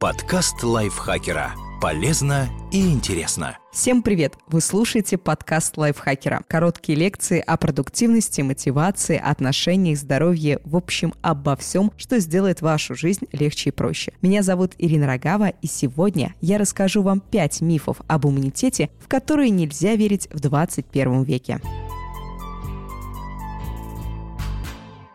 Подкаст лайфхакера. Полезно и интересно. Всем привет! Вы слушаете подкаст лайфхакера. Короткие лекции о продуктивности, мотивации, отношениях, здоровье, в общем, обо всем, что сделает вашу жизнь легче и проще. Меня зовут Ирина Рогава, и сегодня я расскажу вам 5 мифов об иммунитете, в которые нельзя верить в 21 веке.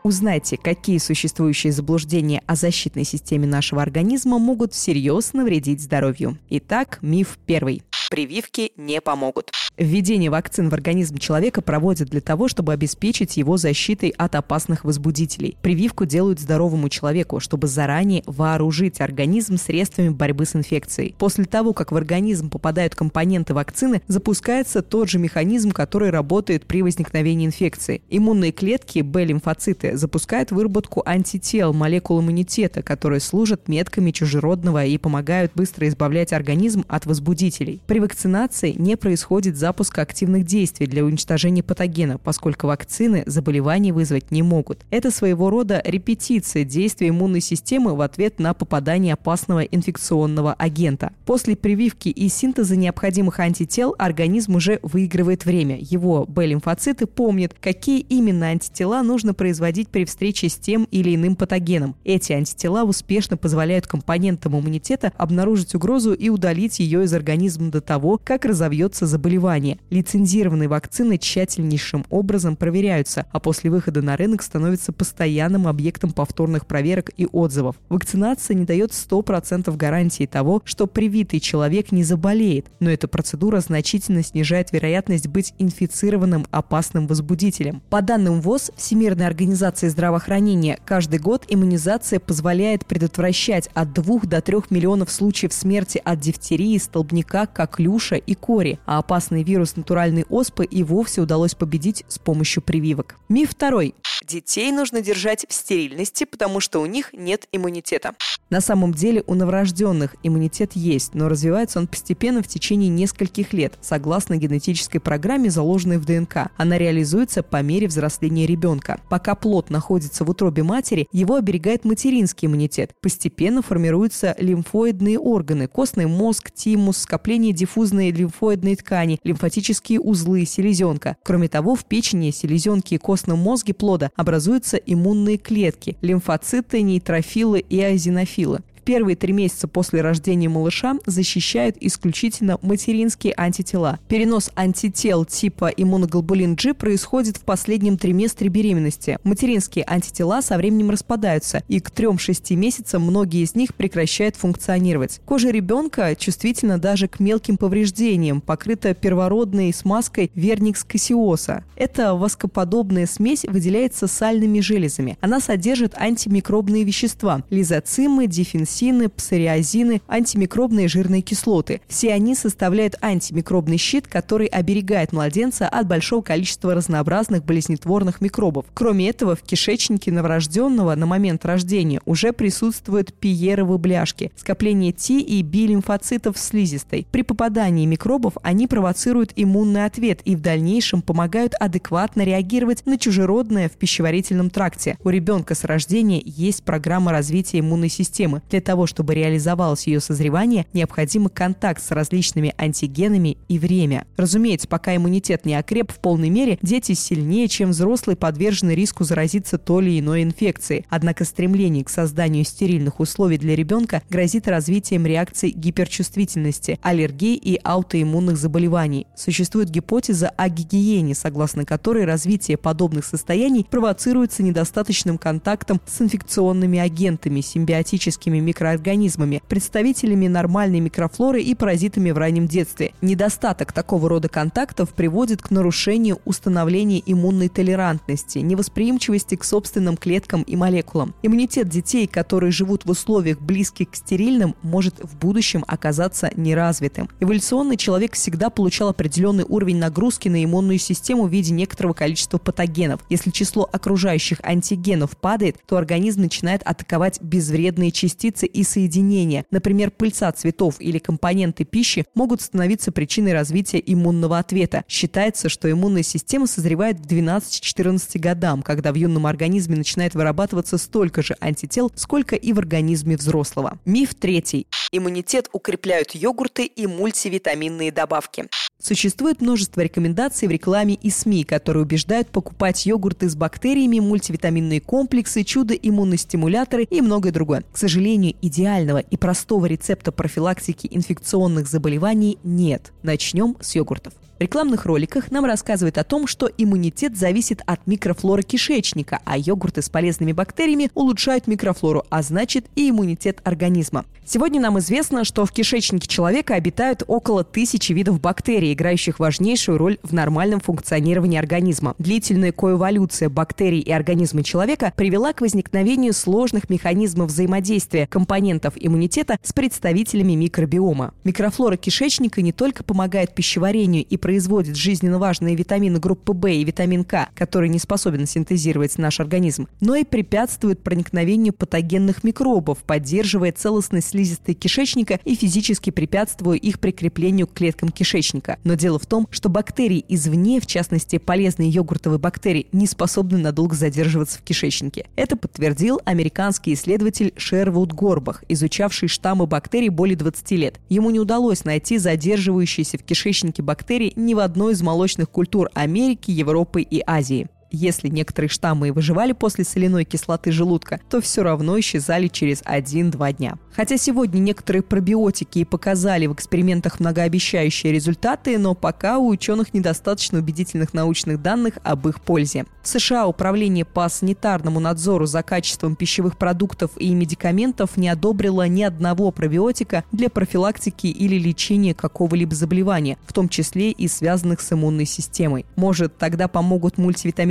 Узнайте, какие существующие заблуждения о защитной системе нашего организма могут всерьез навредить здоровью. Итак, миф первый. Прививки не помогут. Введение вакцин в организм человека проводят для того, чтобы обеспечить его защитой от опасных возбудителей. Прививку делают здоровому человеку, чтобы заранее вооружить организм средствами борьбы с инфекцией. После того, как в организм попадают компоненты вакцины, запускается тот же механизм, который работает при возникновении инфекции. Иммунные клетки, Б-лимфоциты, запускают выработку антител, молекул иммунитета, которые служат метками чужеродного и помогают быстро избавлять организм от возбудителей. При вакцинации не происходит запуска активных действий для уничтожения патогена, поскольку вакцины заболеваний вызвать не могут. Это своего рода репетиция действия иммунной системы в ответ на попадание опасного инфекционного агента. После прививки и синтеза необходимых антител организм уже выигрывает время. Его Б-лимфоциты помнят, какие именно антитела нужно производить при встрече с тем или иным патогеном. Эти антитела успешно позволяют компонентам иммунитета обнаружить угрозу и удалить ее из организма до того, как разовьется заболевание. Лицензированные вакцины тщательнейшим образом проверяются, а после выхода на рынок становятся постоянным объектом повторных проверок и отзывов. Вакцинация не дает 100% гарантии того, что привитый человек не заболеет, но эта процедура значительно снижает вероятность быть инфицированным опасным возбудителем. По данным ВОЗ, Всемирной организации здравоохранения, каждый год иммунизация позволяет предотвращать от 2 до 3 миллионов случаев смерти от дифтерии, столбняка, как коклюша и кори, а опасный вирус натуральной оспы и вовсе удалось победить с помощью прививок. Миф второй. Детей нужно держать в стерильности, потому что у них нет иммунитета. На самом деле у новорожденных иммунитет есть, но развивается он постепенно в течение нескольких лет, согласно генетической программе, заложенной в ДНК. Она реализуется по мере взросления ребенка. Пока плод находится в утробе матери, его оберегает материнский иммунитет. Постепенно формируются лимфоидные органы, костный мозг, тимус, скопление диффузной лимфоидной ткани, лимфатические узлы, селезенка. Кроме того, в печени, селезенке и костном мозге плода образуются иммунные клетки – лимфоциты, нейтрофилы и азинофилы первые три месяца после рождения малыша защищают исключительно материнские антитела. Перенос антител типа иммуноглобулин G происходит в последнем триместре беременности. Материнские антитела со временем распадаются, и к 3-6 месяцам многие из них прекращают функционировать. Кожа ребенка чувствительна даже к мелким повреждениям, покрыта первородной смазкой верникс кассиоса. Эта воскоподобная смесь выделяется сальными железами. Она содержит антимикробные вещества – лизоцимы, дифенсины, токсины, псориазины, антимикробные жирные кислоты. Все они составляют антимикробный щит, который оберегает младенца от большого количества разнообразных болезнетворных микробов. Кроме этого, в кишечнике новорожденного на момент рождения уже присутствуют пиеровы бляшки, скопление Т и Б-лимфоцитов в слизистой. При попадании микробов они провоцируют иммунный ответ и в дальнейшем помогают адекватно реагировать на чужеродное в пищеварительном тракте. У ребенка с рождения есть программа развития иммунной системы. Для того, чтобы реализовалось ее созревание, необходим контакт с различными антигенами и время. Разумеется, пока иммунитет не окреп в полной мере, дети сильнее, чем взрослые, подвержены риску заразиться то или иной инфекцией. Однако стремление к созданию стерильных условий для ребенка грозит развитием реакций гиперчувствительности, аллергий и аутоиммунных заболеваний. Существует гипотеза о гигиене, согласно которой развитие подобных состояний провоцируется недостаточным контактом с инфекционными агентами, симбиотическими микроорганизмами микроорганизмами, представителями нормальной микрофлоры и паразитами в раннем детстве. Недостаток такого рода контактов приводит к нарушению установления иммунной толерантности, невосприимчивости к собственным клеткам и молекулам. Иммунитет детей, которые живут в условиях близких к стерильным, может в будущем оказаться неразвитым. Эволюционный человек всегда получал определенный уровень нагрузки на иммунную систему в виде некоторого количества патогенов. Если число окружающих антигенов падает, то организм начинает атаковать безвредные частицы комплексы и соединения, например, пыльца цветов или компоненты пищи, могут становиться причиной развития иммунного ответа. Считается, что иммунная система созревает к 12-14 годам, когда в юном организме начинает вырабатываться столько же антител, сколько и в организме взрослого. Миф третий. Иммунитет укрепляют йогурты и мультивитаминные добавки. Существует множество рекомендаций в рекламе и СМИ, которые убеждают покупать йогурты с бактериями, мультивитаминные комплексы, чудо-иммуностимуляторы и многое другое. К сожалению, идеального и простого рецепта профилактики инфекционных заболеваний нет. Начнем с йогуртов. В рекламных роликах нам рассказывают о том, что иммунитет зависит от микрофлоры кишечника, а йогурты с полезными бактериями улучшают микрофлору, а значит и иммунитет организма. Сегодня нам известно, что в кишечнике человека обитают около тысячи видов бактерий, играющих важнейшую роль в нормальном функционировании организма. Длительная коэволюция бактерий и организма человека привела к возникновению сложных механизмов взаимодействия компонентов иммунитета с представителями микробиома. Микрофлора кишечника не только помогает пищеварению и производит жизненно важные витамины группы В и витамин К, которые не способен синтезировать наш организм, но и препятствует проникновению патогенных микробов, поддерживая целостность слизистой кишечника и физически препятствуя их прикреплению к клеткам кишечника. Но дело в том, что бактерии извне, в частности полезные йогуртовые бактерии, не способны надолго задерживаться в кишечнике. Это подтвердил американский исследователь Шервуд Горбах, изучавший штаммы бактерий более 20 лет. Ему не удалось найти задерживающиеся в кишечнике бактерии ни в одной из молочных культур Америки, Европы и Азии. Если некоторые штаммы и выживали после соляной кислоты желудка, то все равно исчезали через 1-2 дня. Хотя сегодня некоторые пробиотики и показали в экспериментах многообещающие результаты, но пока у ученых недостаточно убедительных научных данных об их пользе. В США Управление по санитарному надзору за качеством пищевых продуктов и медикаментов не одобрило ни одного пробиотика для профилактики или лечения какого-либо заболевания, в том числе и связанных с иммунной системой. Может, тогда помогут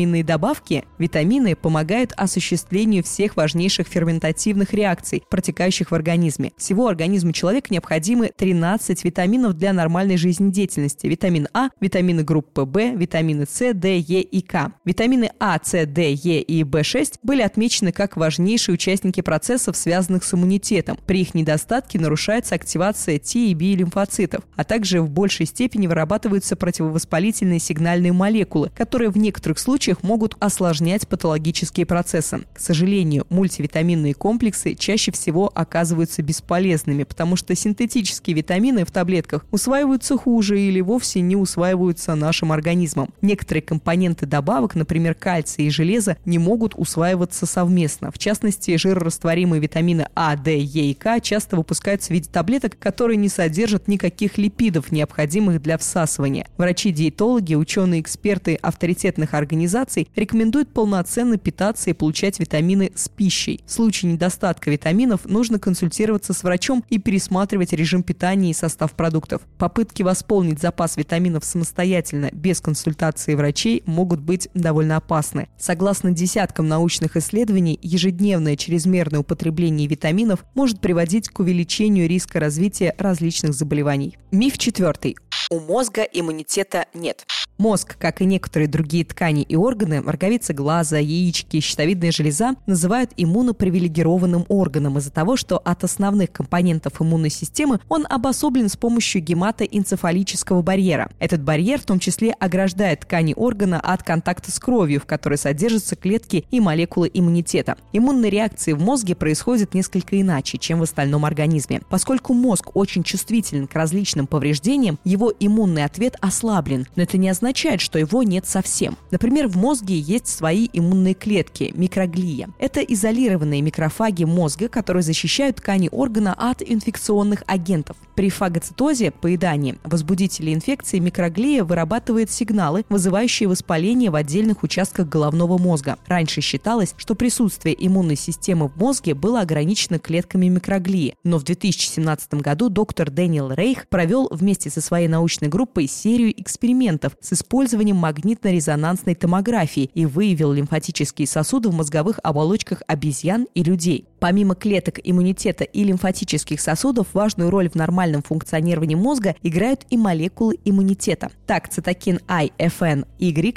мультивитаминные добавки? Витамины помогают осуществлению всех важнейших ферментативных реакций, протекающих в организме. Всего организму человека необходимы 13 витаминов для нормальной жизнедеятельности. Витамин А, витамины группы В, витамины С, Д, Е и К. Витамины А, С, Д, Е и В6 были отмечены как важнейшие участники процессов, связанных с иммунитетом. При их недостатке нарушается активация Т и Б лимфоцитов, а также в большей степени вырабатываются противовоспалительные сигнальные молекулы, которые в некоторых случаях могут осложнять патологические процессы. К сожалению, мультивитаминные комплексы чаще всего оказываются бесполезными, потому что синтетические витамины в таблетках усваиваются хуже или вовсе не усваиваются нашим организмом. Некоторые компоненты добавок, например, кальция и железо, не могут усваиваться совместно. В частности, жирорастворимые витамины А, Д, Е и К часто выпускаются в виде таблеток, которые не содержат никаких липидов, необходимых для всасывания. Врачи-диетологи, ученые-эксперты авторитетных организаций рекомендуют полноценно питаться и получать витамины с пищей. В случае недостатка витаминов нужно консультироваться с врачом и пересматривать режим питания и состав продуктов. Попытки восполнить запас витаминов самостоятельно, без консультации врачей, могут быть довольно опасны. Согласно десяткам научных исследований, ежедневное чрезмерное употребление витаминов может приводить к увеличению риска развития различных заболеваний. Миф четвертый. У мозга иммунитета нет. Мозг, как и некоторые другие ткани и органы, роговица глаза, яички, щитовидная железа, называют иммунопривилегированным органом из-за того, что от основных компонентов иммунной системы он обособлен с помощью гематоэнцефалического барьера. Этот барьер в том числе ограждает ткани органа от контакта с кровью, в которой содержатся клетки и молекулы иммунитета. Иммунные реакции в мозге происходят несколько иначе, чем в остальном организме. Поскольку мозг очень чувствителен к различным повреждениям, его иммунный ответ ослаблен, но это не означает, что его нет совсем. Например, в мозге есть свои иммунные клетки – микроглия. Это изолированные микрофаги мозга, которые защищают ткани органа от инфекционных агентов. При фагоцитозе, поедании, возбудителей инфекции микроглия вырабатывает сигналы, вызывающие воспаление в отдельных участках головного мозга. Раньше считалось, что присутствие иммунной системы в мозге было ограничено клетками микроглии, но в 2017 году доктор Дэниел Рейх провел вместе со своей научной группой серию экспериментов с использованием магнитно-резонансной томографии и выявил лимфатические сосуды в мозговых оболочках обезьян и людей. Помимо клеток иммунитета и лимфатических сосудов, важную роль в нормальном функционировании мозга играют и молекулы иммунитета. Так, цитокин I, FN,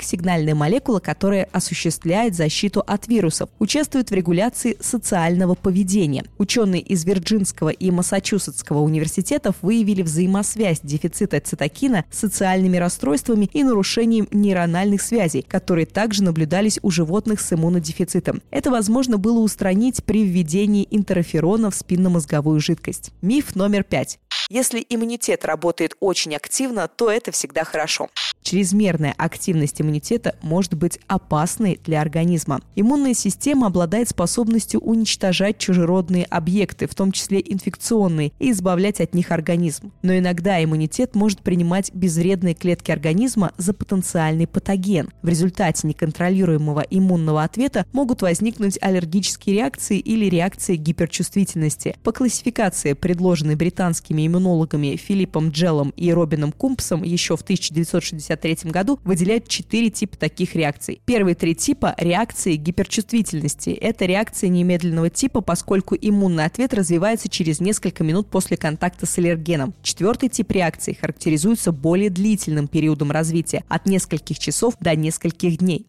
сигнальная молекула, которая осуществляет защиту от вирусов, участвует в регуляции социального поведения. Ученые из Вирджинского и Массачусетского университетов выявили взаимосвязь дефицита цитокина с социальными расстройствами и нарушением нейрональных связей, которые также наблюдались у животных с иммунодефицитом. Это возможно было устранить при введении интерферона в спинномозговую жидкость. Миф номер пять. Если иммунитет работает очень активно, то это всегда хорошо. Чрезмерная активность иммунитета может быть опасной для организма. Иммунная система обладает способностью уничтожать чужеродные объекты, в том числе инфекционные, и избавлять от них организм. Но иногда иммунитет может принимать безвредные клетки организма за потенциальный патоген. В результате неконтролируемого иммунного ответа могут возникнуть аллергические реакции или реакции гиперчувствительности. По классификации, предложенной британскими иммунологами Филиппом Джеллом и Робином Кумпсом еще в 1960 1963 году выделяют четыре типа таких реакций. Первые три типа – реакции гиперчувствительности. Это реакции немедленного типа, поскольку иммунный ответ развивается через несколько минут после контакта с аллергеном. Четвертый тип реакции характеризуется более длительным периодом развития – от нескольких часов до нескольких дней.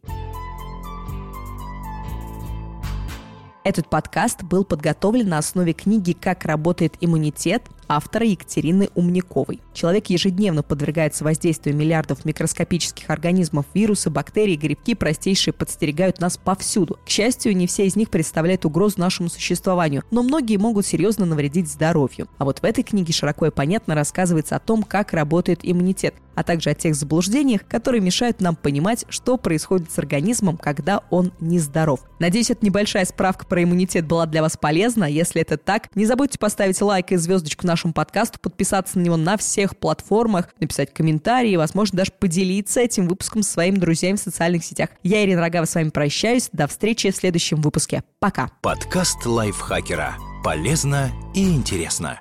Этот подкаст был подготовлен на основе книги «Как работает иммунитет» автора Екатерины Умниковой. Человек ежедневно подвергается воздействию миллиардов микроскопических организмов, вирусы, бактерии, грибки простейшие подстерегают нас повсюду. К счастью, не все из них представляют угрозу нашему существованию, но многие могут серьезно навредить здоровью. А вот в этой книге широко и понятно рассказывается о том, как работает иммунитет, а также о тех заблуждениях, которые мешают нам понимать, что происходит с организмом, когда он нездоров. Надеюсь, эта небольшая справка про иммунитет была для вас полезна. Если это так, не забудьте поставить лайк и звездочку нашему нашему подкасту, подписаться на него на всех платформах, написать комментарии, возможно, даже поделиться этим выпуском со своими друзьями в социальных сетях. Я, Ирина Рогава, с вами прощаюсь. До встречи в следующем выпуске. Пока. Подкаст лайфхакера. Полезно и интересно.